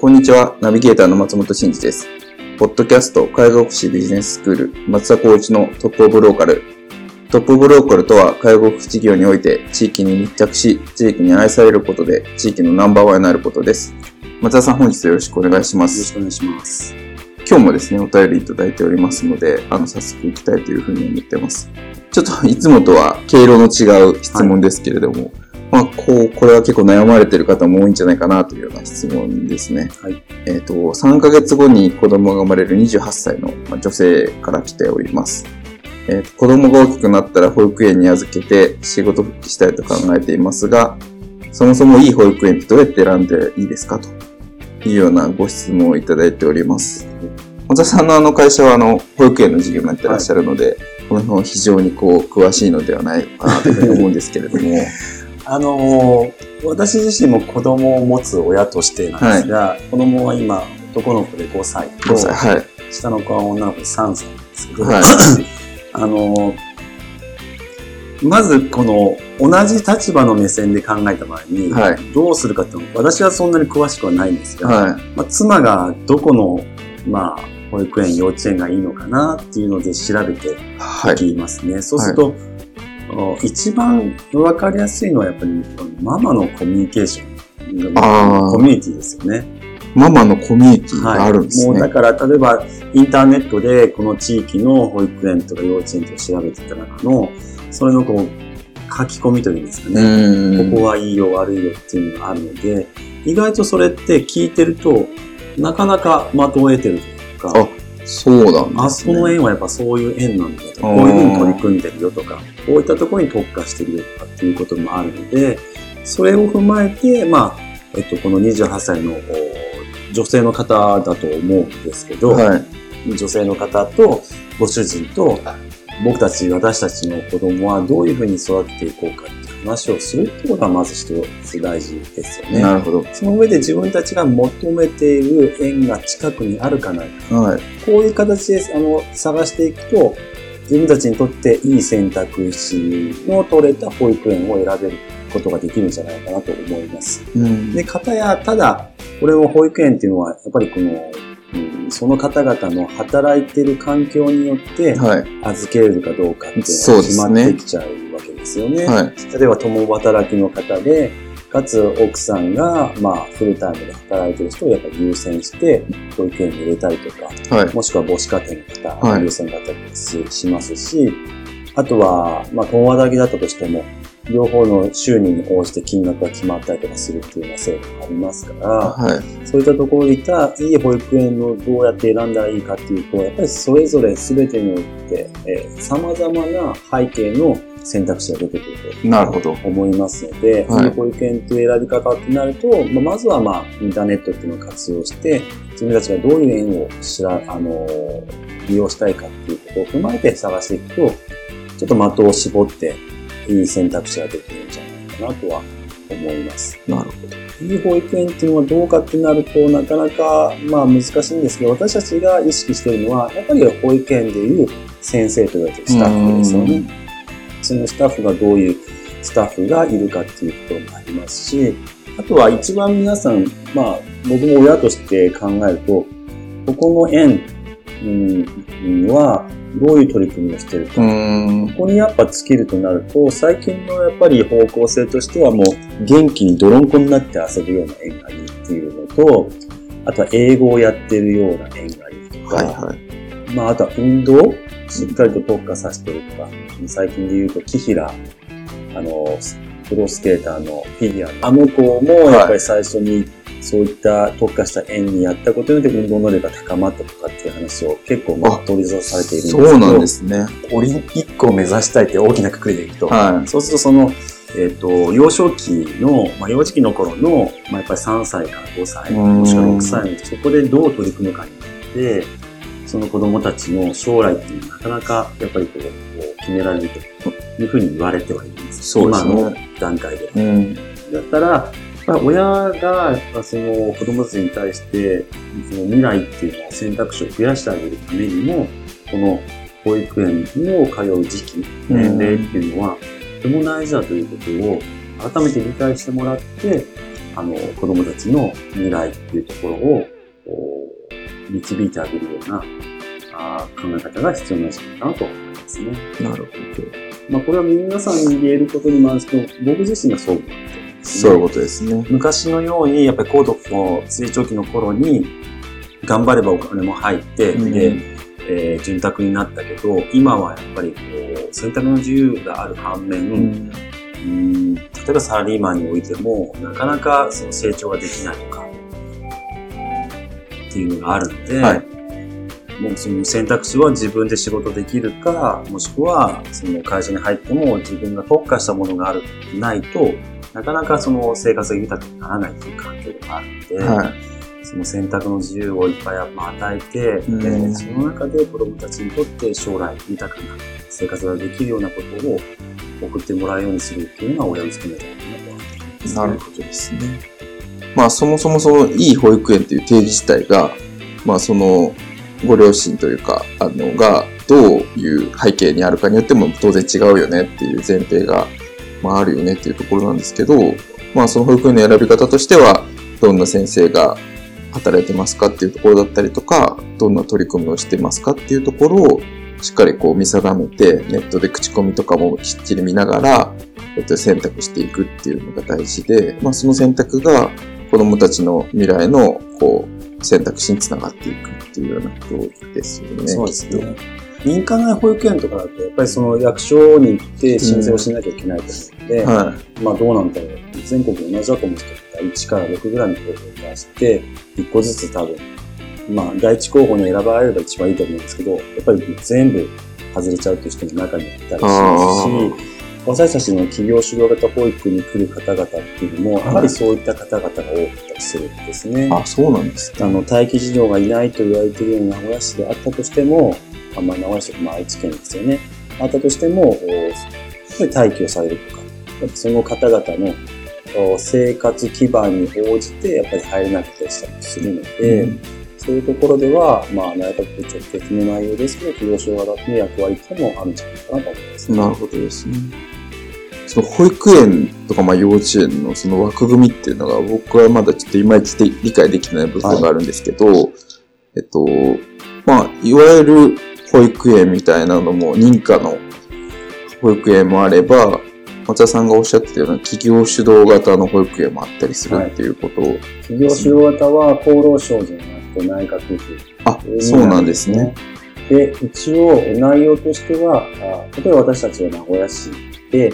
こんにちは、ナビゲーターの松本慎二です。ポッドキャスト介護福祉ビジネススクール松田光一のトップオブローカル。トップオブローカルとは介護福祉業において地域に密着し、地域に愛されることで地域のナンバーワンになることです。松田さん本日よろしくお願いします。よろしくお願いします。今日もですね、お便りいただいておりますので、あの、早速行きたいというふうに思ってます。ちょっといつもとは経路の違う質問ですけれども、はいまあ、こう、これは結構悩まれてる方も多いんじゃないかなというような質問ですね。はい。えっ、ー、と、3ヶ月後に子供が生まれる28歳の女性から来ております。えっ、ー、と、子供が大きくなったら保育園に預けて仕事復帰したいと考えていますが、そもそもいい保育園ってどうやって選んでいいですか？というようなご質問をいただいております。小田さんのあの会社はあの保育園の事業もやってらっしゃるので、はい、この辺非常にこう詳しいのではないかなというふうに思うんですけれども、あのー、私自身も子供を持つ親としてなんですが、はい、子供は今、男の子で5歳と、5歳はい、下の子は女の子で3歳なんですけど、はい、あのー、まずこの同じ立場の目線で考えた場合に、はい、どうするかって私はそんなに詳しくはないんですが、はい、まあ、妻がどこの、まあ、保育園、幼稚園がいいのかなっていうので調べてい。きますね。そうすると、一番わかりやすいのはやっぱりママのコミュニケーション、コミュニティですよね。ママのコミュニティがあるんですね。はい、もうだから例えばインターネットでこの地域の保育園とか幼稚園とか調べてた中の、それのこう書き込みというんですかね。ここはいいよ悪いよっていうのがあるので、意外とそれって聞いてると、なかなか的を得てるというか、そうなんです、ね、あそこの園はやっぱそういう園なんだとこういうふうに取り組んでるよとか、こういったところに特化してるよとかっていうこともあるので、それを踏まえて、まあ、えっと、この28歳の女性の方だと思うんですけど、はい、女性の方とご主人と僕たち、私たちの子供はどういうふうに育てていこうか話をするってことがまず一つ大事ですよね。なるほど。その上で自分たちが求めている縁が近くにあるかないか。はい。こういう形であの探していくと、自分たちにとっていい選択肢の取れた保育園を選べることができるんじゃないかなと思います。うん、で、かたや、ただ、これも保育園っていうのは、やっぱりこの、うん、その方々の働いてる環境によって、預けれるかどうかっていうのが決まってきちゃうわけですよね。はい、例えば共働きの方で、かつ奥さんが、まあ、フルタイムで働いてる人をやっぱり優先して、保育園に入れたりとか、はい、もしくは母子家庭の方、優先だったりしますし、あとは、まあ、共働きだったとしても、両方の収入に応じて金額が決まったりとかするっていうような制度がありますから、はい、そういったところでいたいい保育園をどうやって選んだらいいかっていうと、やっぱりそれぞれ全てにおいて、えー、様々な背景の選択肢が出てくるとなるほど。思いますので、はい、保育園という選び方ってなると、まあ、まずはまあインターネットっていうのを活用して、自分たちがどういう縁を知ら、あの利用したいかっていうことを踏まえて探していくと、ちょっと的を絞っていい選択肢ができるんじゃないかなとは思います。なるほど。いい保育園っていうのはどうかってなるとなかなかまあ難しいんですけど、私たちが意識しているのは、やっぱり保育園でいう先生と言われてるスタッフですよね。そのスタッフがどういうスタッフがいるかっていうこともありますし、あとは一番皆さん、まあ僕も親として考えると、ここの園はどういう取り組みをしてるか。ここにやっぱ尽きるとなると、最近のやっぱり方向性としてはもう元気に泥んこになって遊ぶような園がいいっていうのと、あとは英語をやってるような園がいるとか、はいはい、まあ、あとは運動しっかりと特化させてるとか、最近で言うと、木平、あの、プロスケーターのフィギュアの、あの子もやっぱり最初にそういった特化した園にやったことによって運動能力が高まったとかっていう話を結構まあ取り沙汰されているんですけど、そうなんですね。オリンピックを目指したいって大きなくくりでいくと、はい、そうするとその、えっ、ー、と、幼少期の、まあ、幼児期の頃の、まあ、やっぱり3歳から5歳、もしくは6歳のそこでどう取り組むかによって、その子供たちの将来っていうのはなかなかやっぱりこう決められるというふうに言われてはいるんです。ね、今の段階では。うん、だったら、親がその子供たちに対してその未来っていうのを選択肢を増やしてあげるためにも、この保育園を通う時期、年齢っていうのは、とても大事だということを改めて理解してもらって、あの、子供たちの未来っていうところを導いてあげるようなあ考え方が必要なんじゃないかなと思いますね。なるほど。まあこれは皆さんに言えることにもあるんですけど、僕自身がそう思って。そういうことですね。昔のように、やっぱり高度の成長期の頃に、頑張ればお金も入って、うん、で、えー、潤沢になったけど、今はやっぱりこう、選択の自由がある反面、うん。うん例えばサラリーマンにおいても、なかなかその成長ができないとか、っていうのがあるので、はい、もうその選択肢は自分で仕事できるか、もしくはその会社に入っても自分が特化したものがある、ないと、なかなかその生活が豊かにならないという環境があるので、はい、その選択の自由をいっぱい与えて、でその中で子供たちにとって将来豊かな生活ができるようなことを送ってもらうようにするっていうのが親の務めだと思います。なるほどですね。まあそもそもそのいい保育園っていう定義自体が、まあそのご両親というか、あの、がどういう背景にあるかによっても当然違うよねっていう前提が、まああるよねっていうところなんですけど、まあその保育園の選び方としては、どんな先生が働いてますかっていうところだったりとか、どんな取り組みをしてますかっていうところをしっかりこう見定めて、ネットで口コミとかもきっちり見ながら、えっと、選択していくっていうのが大事で、まあその選択が子供たちの未来の、こう、選択肢につながっていくっていうようなことですよね。そうですね。民間内保育園とかだと、やっぱりその役所に行って申請をしなきゃいけないと思うので、うんはい、まあどうなんだろう。全国同じだと思う人が1から6ぐらいの候補を出して、1個ずつ多分、まあ第一候補に選ばれれば一番いいと思うんですけど、やっぱり全部外れちゃうという人も中にはいたりしますし、私たちの企業主導型保育に来る方々っていうのも、やはりそういった方々が多かったりするんですね。あ、そうなんですか。あの、待機児童がいないと言われているような名古屋市であったとしても、あまあ、名古屋市とか、まあ、愛知県ですよね。あったとしても、やっぱり待機をされるとか、その方々の生活基盤に応じて、やっぱり入れなかったりしたりするので、うんそういうところでは、まあ、内閣府直結の内容ですけど、企業主導型の役割ってもあるんじゃないかなと思います、ね。なるほどですね。その保育園とかまあ幼稚園のその枠組みっていうのが僕はまだちょっといまいち理解できない部分があるんですけど、はい、えっと、まあ、いわゆる保育園みたいなのも認可の保育園もあれば、松田さんがおっしゃってたような企業主導型の保育園もあったりするっていうことを、はい、企業主導型は厚労省じゃなくて内閣府。あ、そうなんですね。で、一応内容としては、例えば私たちは名古屋市で、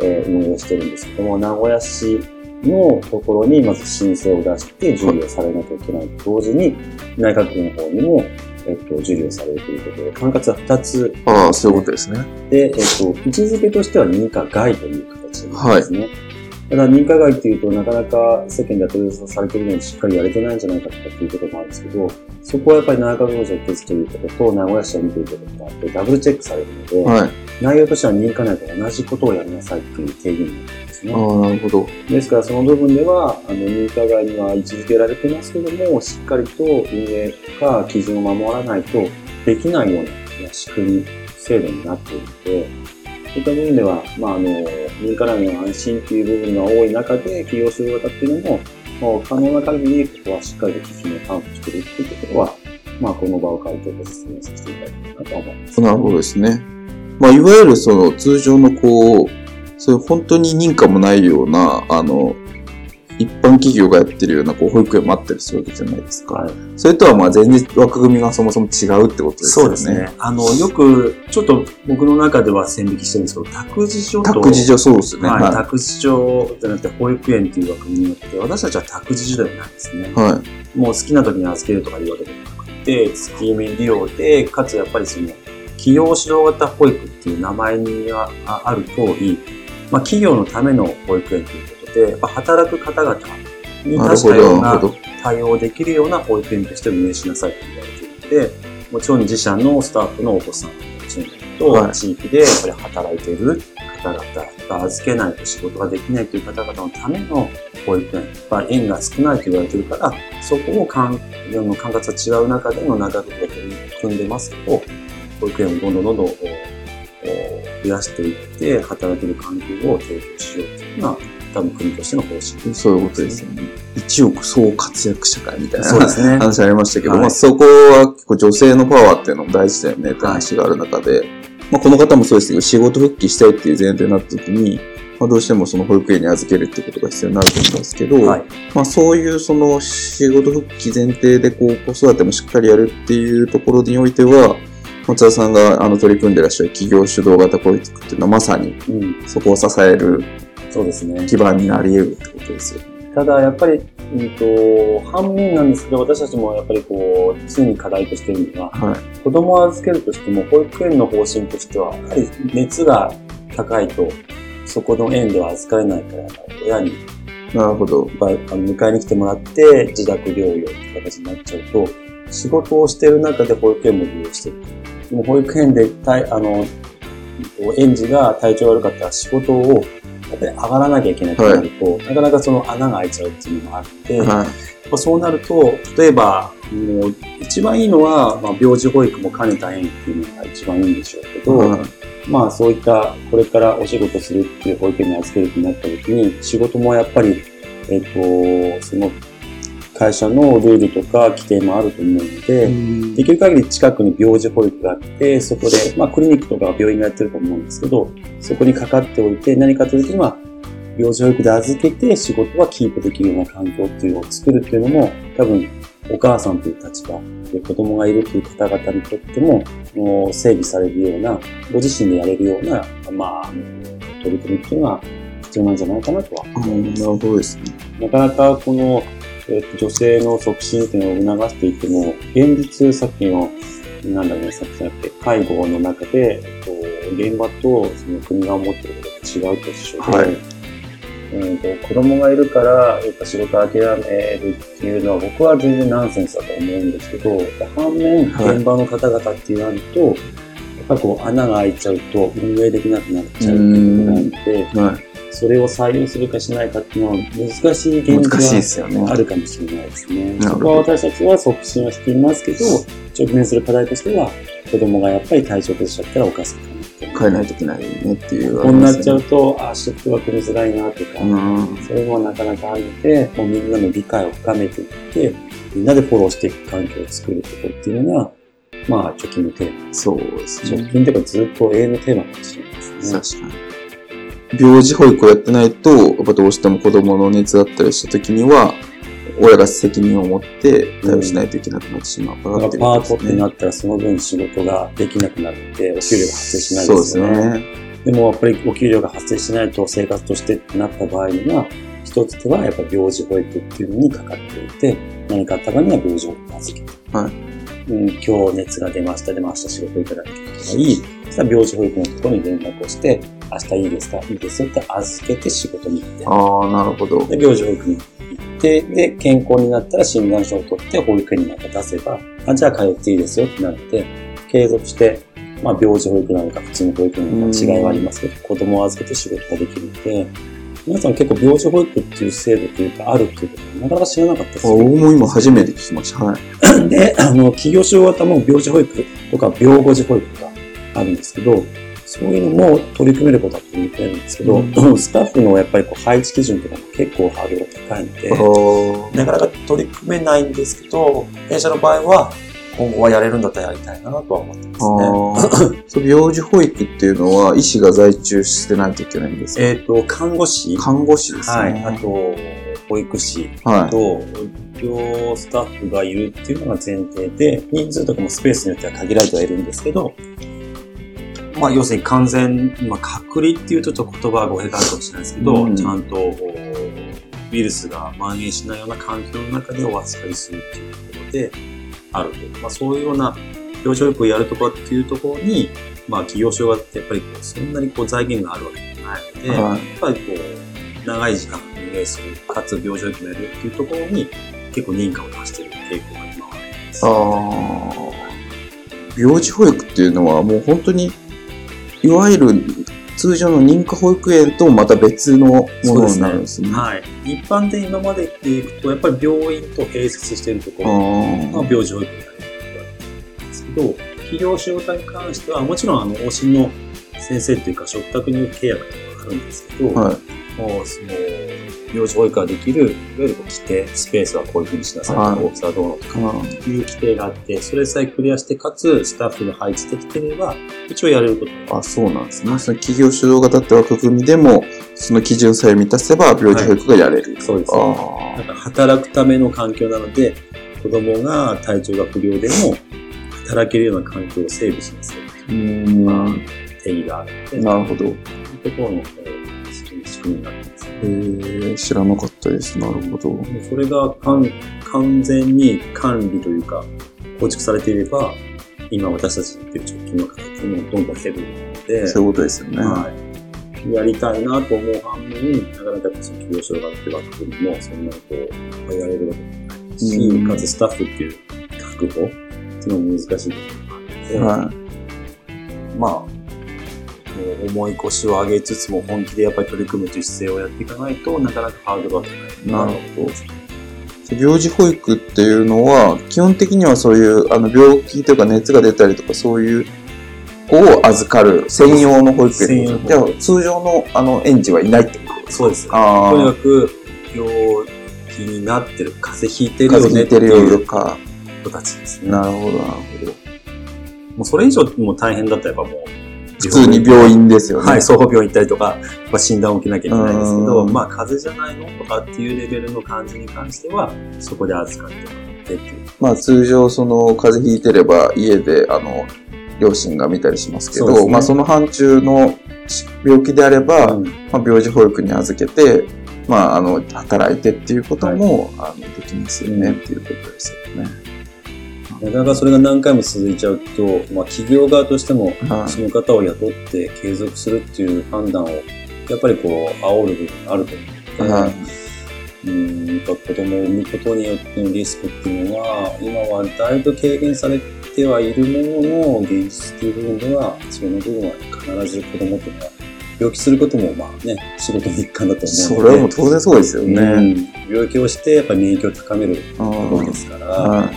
えー、運営してるんですけども、名古屋市のところにまず申請を出して受理をされなきゃいけないと同時に、内閣府の方にも、えっと、受理をされるということで、管轄は2つ、ね、ああ、そういうことですね。で、えっと、位置づけとしては認可外という形なんですね。はい。ただ認可外っていうとなかなか世間では取り沙汰されてるのにしっかりやれてないんじゃないかとかっていうこともあるんですけど、そこはやっぱり内閣府直結ということと名古屋市を見ていることがあってダブルチェックされるので、はい、内容としては認可内と同じことをやりなさいっていう提言になっですね。ああ、なるほど。ですからその部分では、あの、認可外には位置づけられてますけども、しっかりと運営か基準を守らないとできないような仕組み、制度になっているので、そういった部分では、まあ、あの、民間内の安心っていう部分が多い中で、企業主導型っていうのも、可能な限り、ここはしっかりと基準を担保しているっていうところは、まあ、この場を借りてご説明させていただきたいなと思います。なるほどですね。まあ、いわゆるその通常のこう、そういう本当に認可もないような、あの、一般企業がやってるようなこう保育園もあったりするわけじゃないですか。はいそれとはまあ全然枠組みがそもそも違うってことですよね。そうですね。あの、よく、ちょっと僕の中では線引きしてるんですけど、託児所と、託児所そうですね。はい、は託児所じゃなくて保育園っていう枠組みによって、私たちは託児所ではないですねい。。はい。もう好きな時に預けるとかいうわけでもなくて、月読み利用で、かつやっぱりその、企業指導型保育っていう名前にはあある通り、まあ企業のための保育園ということで、やっぱ働く方々に多なるほど、種多様な。対応できるような保育園として運営しなさいと言われているので、もちろん自社のスタッフのお子さんと、はい地域でやっぱり働いている方々が預けないと仕事ができないという方々のための保育園、まあ、園が少ないと言われているから、そこを管管轄が違う中での長く組んでますけど、保育園をどんどんどんどん増やしていって、働ける環境を提供しようというのは、多分国としての方針です。そういうことですよね。一億総活躍社会みたいなそうですね。話ありましたけど、はいまあそこは結構女性のパワーっていうのも大事だよねって話がある中で、まあこの方もそうですけど、仕事復帰したいっていう前提になった時に、まあどうしてもその保育園に預けるってことが必要になると思うんですけど、はい。まあそういうその仕事復帰前提でこう子育てもしっかりやるっていうところにおいては、松田さんがあの取り組んでらっしゃる企業主導型保育っていうのはまさにうん。そこを支える。基盤になり得るってことですよね。ただ、やっぱり、うんと、反面なんですけど、私たちもやっぱりこう、常に課題としているのは、はい。子供を預けるとしても、保育園の方針としては、やはり熱が高いと、そこの園では預かれないから、親になるほど。ばあの迎えに来てもらって、自宅療養って形になっちゃうと、仕事をしている中で保育園も利用してる。でも保育園で体、あの、園児が体調悪かったら仕事をやっぱり上がらなきゃいけないとなると、なかなかその穴が開いちゃうっていうのもあって、はい。まあそうなると、例えば、もう一番いいのは、まあ、病児保育も兼ねた園っていうのが一番いいんでしょうけど、はいまあそういったこれからお仕事するっていう保育園に預けるってなった時に仕事もやっぱり、えっ、と、その会社のルールとか規定もあると思うので、できる限り近くに病児保育があって、そこで、まあクリニックとか病院がやってると思うんですけど、そこにかかっておいて何かあった時には病児保育で預けて仕事はキープできるような環境っていうのを作るっていうのも多分お母さんという立場で子供がいるという方々にとってももう整備されるようなご自身でやれるような、まあ、取り組みっていうのは必要なんじゃないかなとは思います。なるほどですね。なかなかこの、えっと女性の促進っていうのを促していても、現実さっきの、なんだろうね、さっきじゃなくて、介護の中で、えっと、現場とその国が思ってることが違うと一緒で、はい。うんと子供がいるから、やっぱ仕事諦めるっていうのは僕は全然ナンセンスだと思うんですけど、反面、はい。現場の方々っていうのと、やっぱりこう穴が開いちゃうと運営できなくなっちゃうっていうことがあって、はい。それを採用するかしないかっていうのは難しい現難しいで実すよね。はあるかもしれないですね。なるほどそこは私たちは促進はしていますけど、直面する課題としては、子供がやっぱり体調崩しちゃったらお母さんかなって変えないといけないねっていう。こうなっちゃうと、あ、シフトが組みづらいなとか、うん。それもなかなかあるので、もうみんなの理解を深めていって、みんなでフォローしていく環境を作ることっていうのが、まあ、貯金のテーマ。そうです貯ね。金というかずっと永遠のテーマかもしれないですね。確かに。病児保育をやってないと、やっぱどうしても子供の熱だったりした時には、親が責任を持って対応しないといけなくなってしまうからなっていうパートって。なったらその分仕事ができなくなるので、お給料が発生しないそうですですよね。ね。でもやっぱりお給料が発生しないと生活としてってなった場合には、一つ手はやっぱ病児保育っていうのにかかっておいて、何かあった場合には病児保育を預けて。はいうん、今日熱が出ましたでも明日仕事行かなきゃいけない。そしたら病児保育のところに連絡をして、明日いいですか？いいですよって預けて仕事に行って。ああ、なるほど。で、病児保育に行って、で、健康になったら診断書を取って保育園にまた出せば、あ、じゃあ通っていいですよってなって、継続して、まあ、病児保育なのか普通の保育なのか違いはありますけど、子供を預けて仕事ができるので、皆さん結構病児保育っていう制度というかあるっていうことをなかなか知らなかったですあ僕も今初めて聞きました。はい。で、あの、企業所型も病児保育とか病後児保育があるんですけど、そういうのも取り組めることは取り組めるんですけど、うスタッフのやっぱりこう配置基準とかも結構ハードルが高いので、あなかなか取り組めないんですけど、弊社の場合は、今後はやれるんだったらやりたいなとは思ってますね。あ。そう、病児保育っていうのは、医師が在中してないといけないんですか？えっ、と、看護師。看護師ですね。はい。あと、保育士と寮スタッフがいるっていうのが前提で、人数とかもスペースによっては限られてはいるんですけど、まあ、要するに完全、まあ、隔離っていうとちょっと言葉が語弊があるかもしれないですけど、うん、ちゃんとウイルスが蔓延しないような環境の中でお預かりするっていうところであると。まあ、そういうような病状育をやるところっていうところに、まあ、企業所がやっぱりこうそんなにこう財源があるわけではないので、はい、やっぱりこう、長い時間運営する、かつ病状育もやるっていうところに結構認可を出している傾向が今はあります。ああ。病児保育っていうのはもう本当に、いわゆる通常の認可保育園とまた別のものになるんですね。すねはい。一般的に今までっていくと、やっぱり病院と併設しているところが病児保育園になるんですけど、企業仕事に関しては、もちろんあの、往診の先生っていうか、食卓に契約とかあるんですけど、はい、もうその、病児保育ができる、いわゆる規定、スペースはこういうふうにしなさいとか、大きさはどうのとか、いう規定があって、それさえクリアして、かつ、スタッフが配置できてれば、一応やれることあ、そうなんですね。その企業主導型って枠組みでも、その基準さえ満たせば、病児保育がやれる。はい、そうです、ね。だから働くための環境なので、子供が体調が不良でも、働けるような環境を整備しますよ。うん。まあ、定義があるなるほど。ところの、仕組みになってます。へえ、知らなかったです。なるほど。それが完全に管理というか、構築されていれば、今私たちが言ってる直近の形もどんどん減るので、そういうことですよね。はい。やりたいなと思う反面、なかなかその企業所があって枠組みもそんなにこう、やれるわけでもないし、かつスタッフっていう確保っていうのも難しいところがあって、はい、まあ、重い腰を上げつつも本気でやっぱり取り組むという姿勢をやっていかないとなかなかハードルは高い。なるほど。病児保育っていうのは、基本的にはそういうあの病気というか熱が出たりとかそういう子を預かる専用の保育園では通常のあの園児はいないってことですかそうです。とにかく病気になってる、風邪ひいてるよねっていう子たちですね。なるほど、なるほど。もうそれ以上もう大変だったらやっぱもう普通に病院ですよね。はい、総合病院行ったりとか、まあ、診断を受けなきゃいけないですけど、まあ、風邪じゃないのとかっていうレベルの感じに関しては、そこで預かってもらってっていう。まあ、通常、その、風邪ひいてれば、家で、あの、両親が見たりしますけど、ね、まあ、その範疇の病気であれば、うん、まあ、病児保育に預けて、まあ、あの、働いてっていうことも、はい、あのできますよね、っていうことですよね。なかなかそれが何回も続いちゃうと、まあ、企業側としても、その方を雇って継続するっていう判断を、やっぱりこう、煽る部分があると思うので、はい、うん、やっぱ子供を産むことによってのリスクっていうのは、今はだいぶ軽減されてはいるものの、現実っていう部分では、その部分は必ず子供とか、病気することもまあね、仕事の一環だと思うので。それはもう当然そうですよね。うん、病気をして、やっぱり免疫を高めるところですから、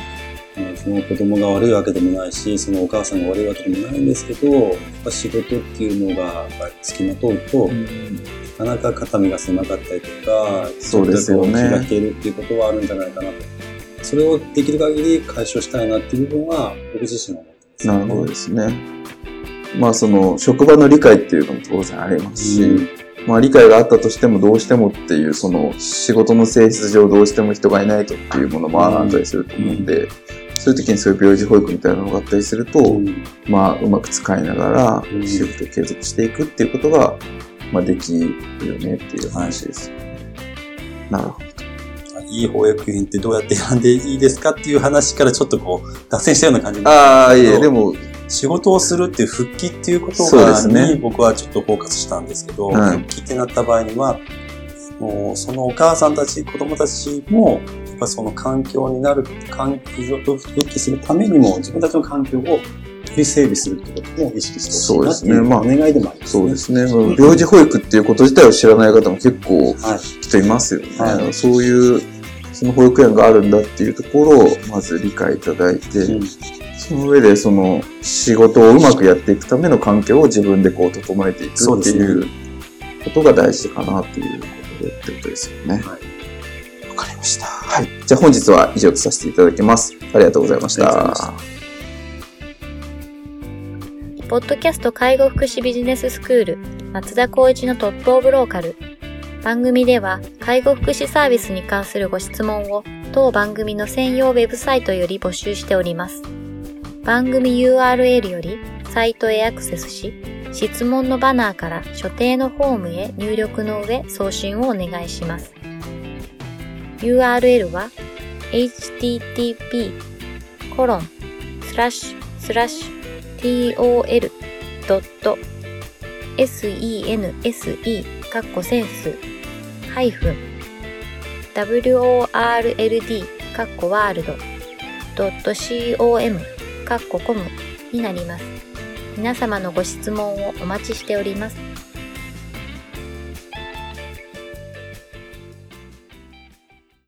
その子供が悪いわけでもないし、そのお母さんが悪いわけでもないんですけど、やっぱ仕事っていうのが付きまとうと、うん、なかなか肩身が狭かったりとか、そうですよね。気が消えるっていうことはあるんじゃないかなと。それをできる限り解消したいなっていう部分は、僕自身は思ってます、ね、なるほどですね。まあその、職場の理解っていうのも当然ありますし、うんまあ理解があったとしてもどうしてもっていう、その仕事の性質上どうしても人がいないとっていうものもあったりすると思うんで、そういう時にそういう病児保育みたいなのがあったりすると、うん、まあ、うまく使いながら、仕事を継続していくっていうことが、まあ、できるよねっていう話です。なるほど。いい翻訳品ってどうやって選んでいいですかっていう話からちょっとこう、脱線したような感じああ、いえ、でも、仕事をするっていう復帰っていうことが、ね、僕はちょっとフォーカスしたんですけど、はい、復帰ってなった場合には、もうそのお母さんたち、子供たちも、やっぱその環境になる、環境を復帰するためにも、自分たちの環境をより整備するってことも意識してほしいなっていうお願いでもあります、ね、そうですね。病児保育っていうこと自体を知らない方も結構人いますよね。はい、そういう、その保育園があるんだっていうところをまず理解いただいて、うん、その上でその仕事をうまくやっていくための環境を自分でこう整えていくっていうことが大事かなっていうことでってことですよね。はいわかりました。はい。じゃあ本日は以上とさせていただきます。ありがとうございました。ポッドキャスト介護福祉ビジネススクール松田光一のトップオブローカル。番組では介護福祉サービスに関するご質問を当番組の専用ウェブサイトより募集しております。番組 URL よりサイトへアクセスし、質問のバナーから所定のフォームへ入力の上送信をお願いします。URL は http コロンスラッシュスラッシュ tol.sense カッコセンスハイフン world カッコワールド .com カッココムになります。皆様のご質問をお待ちしております。